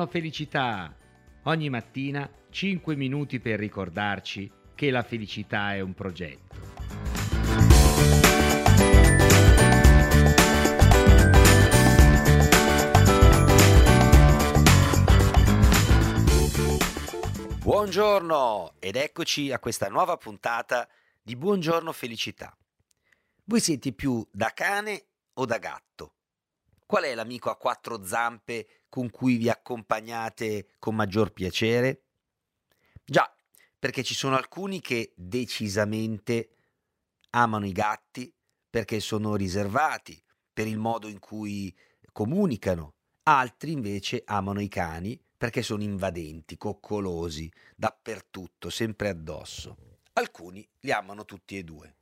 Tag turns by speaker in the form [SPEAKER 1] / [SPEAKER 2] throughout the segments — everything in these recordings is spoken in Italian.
[SPEAKER 1] Buongiorno felicità! Ogni mattina 5 minuti per ricordarci che la felicità è un progetto.
[SPEAKER 2] Buongiorno ed eccoci a questa nuova puntata di Buongiorno Felicità. Voi siete più da cane o da gatto? Qual è l'amico a quattro zampe con cui vi accompagnate con maggior piacere? Già, perché ci sono alcuni che decisamente amano i gatti perché sono riservati per il modo in cui comunicano, altri invece amano i cani perché sono invadenti, coccolosi, dappertutto, sempre addosso. Alcuni li amano tutti e due.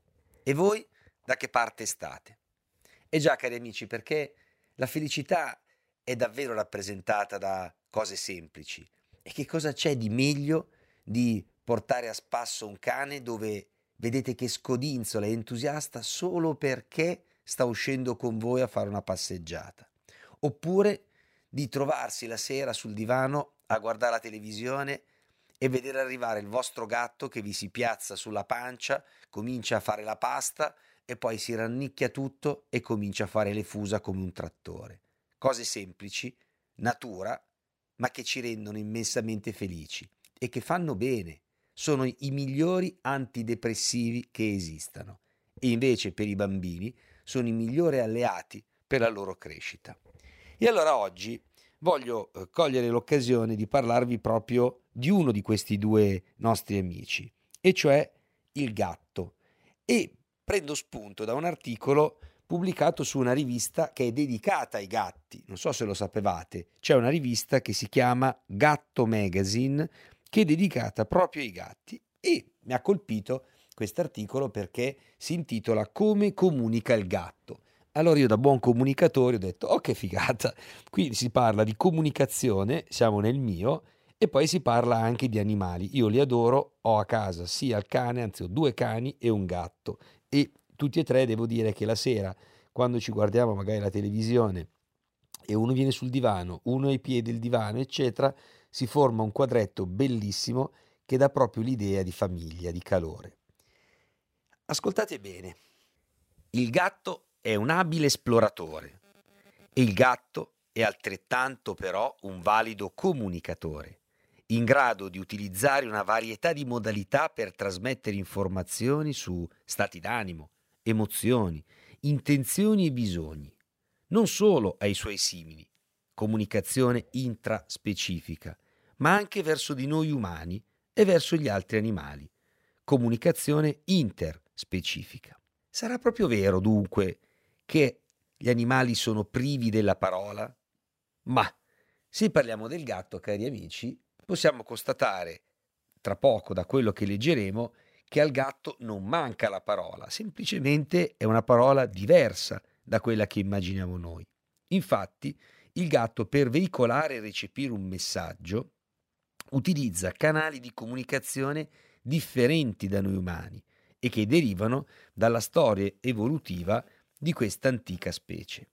[SPEAKER 2] E voi da che parte state? E già, cari amici, perché la felicità è davvero rappresentata da cose semplici. E che cosa c'è di meglio di portare a spasso un cane dove vedete che scodinzola e entusiasta solo perché sta uscendo con voi a fare una passeggiata? Oppure di trovarsi la sera sul divano a guardare la televisione e vedere arrivare il vostro gatto che vi si piazza sulla pancia, comincia a fare la pasta e poi si rannicchia tutto e comincia a fare le fusa come un trattore. Cose semplici, natura, ma che ci rendono immensamente felici e che fanno bene. Sono i migliori antidepressivi che esistano e invece per i bambini sono i migliori alleati per la loro crescita. E allora oggi voglio eh, cogliere l'occasione di parlarvi proprio di uno di questi due nostri amici, e cioè il gatto. E prendo spunto da un articolo pubblicato su una rivista che è dedicata ai gatti. Non so se lo sapevate, c'è una rivista che si chiama Gatto Magazine che è dedicata proprio ai gatti e mi ha colpito questo articolo perché si intitola Come comunica il gatto. Allora io da buon comunicatore ho detto, oh che figata, qui si parla di comunicazione, siamo nel mio, e poi si parla anche di animali. Io li adoro, ho a casa sia il cane, anzi ho due cani e un gatto e tutti e tre devo dire che la sera, quando ci guardiamo magari la televisione e uno viene sul divano, uno ai piedi del divano, eccetera, si forma un quadretto bellissimo che dà proprio l'idea di famiglia, di calore. Ascoltate bene, il gatto è un abile esploratore e il gatto è altrettanto però un valido comunicatore in grado di utilizzare una varietà di modalità per trasmettere informazioni su stati d'animo, emozioni, intenzioni e bisogni, non solo ai suoi simili, comunicazione intraspecifica, ma anche verso di noi umani e verso gli altri animali, comunicazione interspecifica. Sarà proprio vero, dunque, che gli animali sono privi della parola? Ma se parliamo del gatto, cari amici, possiamo constatare tra poco da quello che leggeremo che al gatto non manca la parola, semplicemente è una parola diversa da quella che immaginiamo noi. Infatti, il gatto per veicolare e recepire un messaggio utilizza canali di comunicazione differenti da noi umani e che derivano dalla storia evolutiva di questa antica specie.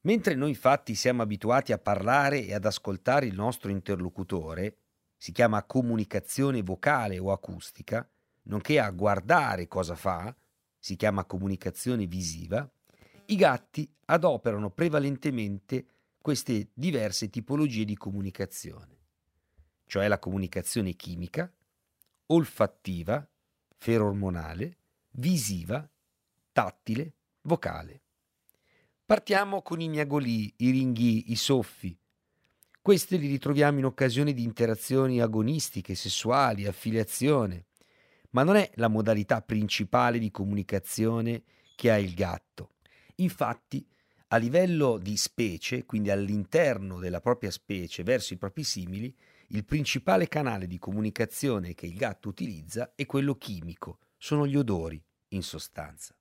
[SPEAKER 2] Mentre noi infatti siamo abituati a parlare e ad ascoltare il nostro interlocutore, si chiama comunicazione vocale o acustica, nonché a guardare cosa fa, si chiama comunicazione visiva, i gatti adoperano prevalentemente queste diverse tipologie di comunicazione, cioè la comunicazione chimica, olfattiva, ferormonale, visiva, tattile, vocale. Partiamo con i miagolì, i ringhii, i soffi, questi li ritroviamo in occasione di interazioni agonistiche, sessuali, affiliazione, ma non è la modalità principale di comunicazione che ha il gatto. Infatti, a livello di specie, quindi all'interno della propria specie verso i propri simili, il principale canale di comunicazione che il gatto utilizza è quello chimico, sono gli odori, in sostanza.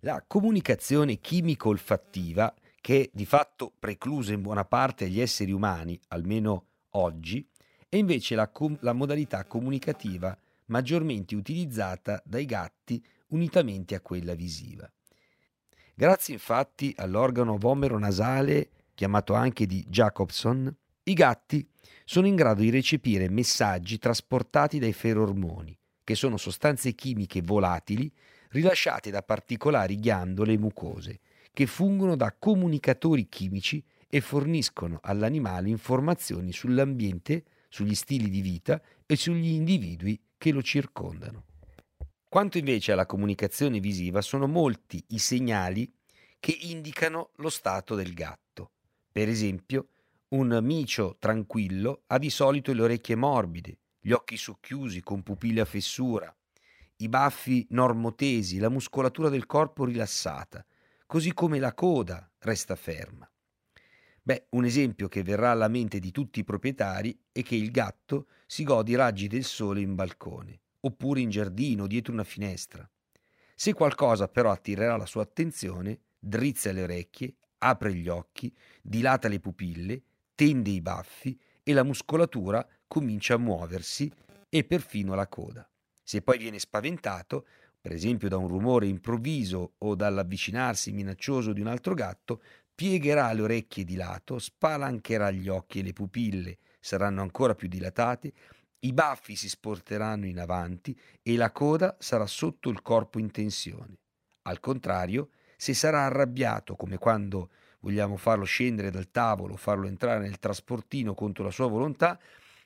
[SPEAKER 2] La comunicazione chimico-olfattiva che di fatto preclusa in buona parte agli esseri umani, almeno oggi, è invece la, com- la modalità comunicativa maggiormente utilizzata dai gatti unitamente a quella visiva. Grazie infatti all'organo vomero nasale, chiamato anche di Jacobson, I gatti sono in grado di recepire messaggi trasportati dai ferormoni, che sono sostanze chimiche volatili rilasciate da particolari ghiandole mucose, che fungono da comunicatori chimici e forniscono all'animale informazioni sull'ambiente, sugli stili di vita e sugli individui che lo circondano. Quanto invece alla comunicazione visiva, sono molti i segnali che indicano lo stato del gatto. Per esempio, un micio tranquillo ha di solito le orecchie morbide, gli occhi socchiusi con pupille a fessura, i baffi normotesi, la muscolatura del corpo rilassata, così come la coda resta ferma. Beh, un esempio che verrà alla mente di tutti i proprietari è che il gatto si gode i raggi del sole in balcone, oppure in giardino, dietro una finestra. Se qualcosa però attirerà la sua attenzione, drizza le orecchie, apre gli occhi, dilata le pupille, tende i baffi e la muscolatura comincia a muoversi e perfino la coda. Se poi viene spaventato, per esempio da un rumore improvviso o dall'avvicinarsi minaccioso di un altro gatto, piegherà le orecchie di lato, spalancherà gli occhi e le pupille saranno ancora più dilatate, i baffi si sporteranno in avanti e la coda sarà sotto il corpo in tensione. Al contrario, se sarà arrabbiato come quando vogliamo farlo scendere dal tavolo, farlo entrare nel trasportino contro la sua volontà,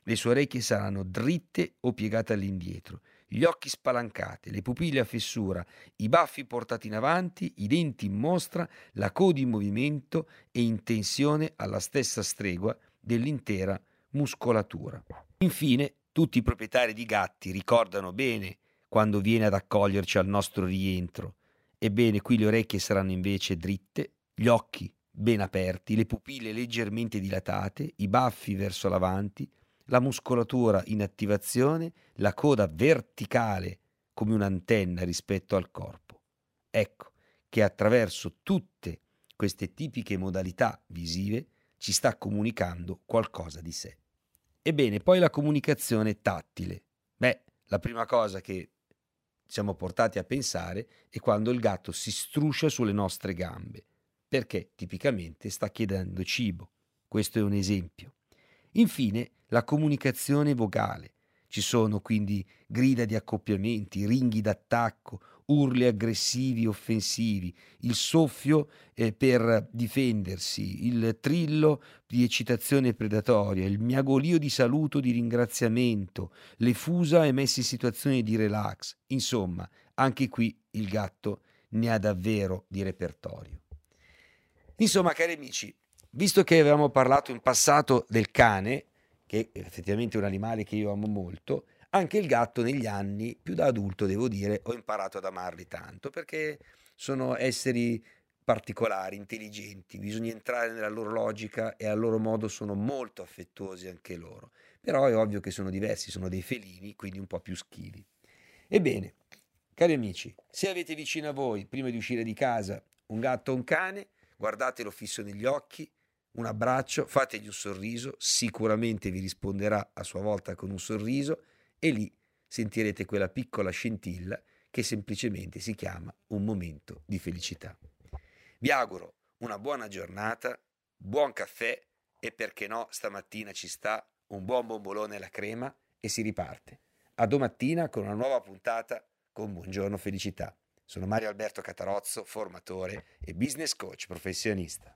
[SPEAKER 2] le sue orecchie saranno dritte o piegate all'indietro, gli occhi spalancati, le pupille a fessura, i baffi portati in avanti, i denti in mostra, la coda in movimento e in tensione alla stessa stregua dell'intera muscolatura. Infine, tutti i proprietari di gatti ricordano bene quando viene ad accoglierci al nostro rientro Ebbene, qui le orecchie saranno invece dritte, gli occhi ben aperti, le pupille leggermente dilatate, i baffi verso l'avanti, la muscolatura in attivazione, la coda verticale come un'antenna rispetto al corpo. Ecco che attraverso tutte queste tipiche modalità visive ci sta comunicando qualcosa di sé. Ebbene, poi la comunicazione tattile. Beh, la prima cosa che siamo portati a pensare è quando il gatto si struscia sulle nostre gambe, perché tipicamente sta chiedendo cibo. Questo è un esempio. Infine, la comunicazione vocale. Ci sono quindi grida di accoppiamenti, ringhi d'attacco, urli aggressivi, offensivi, il soffio eh, per difendersi, il trillo di eccitazione predatoria, il miagolio di saluto, di ringraziamento, le fusa emesse in situazioni di relax. Insomma, anche qui il gatto ne ha davvero di repertorio. Insomma, cari amici, visto che avevamo parlato in passato del cane, che effettivamente è un animale che io amo molto, anche il gatto negli anni, più da adulto devo dire, ho imparato ad amarli tanto perché sono esseri particolari, intelligenti, bisogna entrare nella loro logica e al loro modo sono molto affettuosi anche loro. Però è ovvio che sono diversi, sono dei felini, quindi un po' più schivi. Ebbene, cari amici, se avete vicino a voi, prima di uscire di casa, un gatto o un cane, guardatelo fisso negli occhi, un abbraccio, fategli un sorriso, sicuramente vi risponderà a sua volta con un sorriso e lì sentirete quella piccola scintilla che semplicemente si chiama un momento di felicità. Vi auguro una buona giornata, buon caffè e perché no stamattina ci sta un buon bombolone alla crema e si riparte. A domattina con una nuova puntata con Buongiorno Felicità. Sono Mario Alberto Catarozzo, formatore e business coach professionista.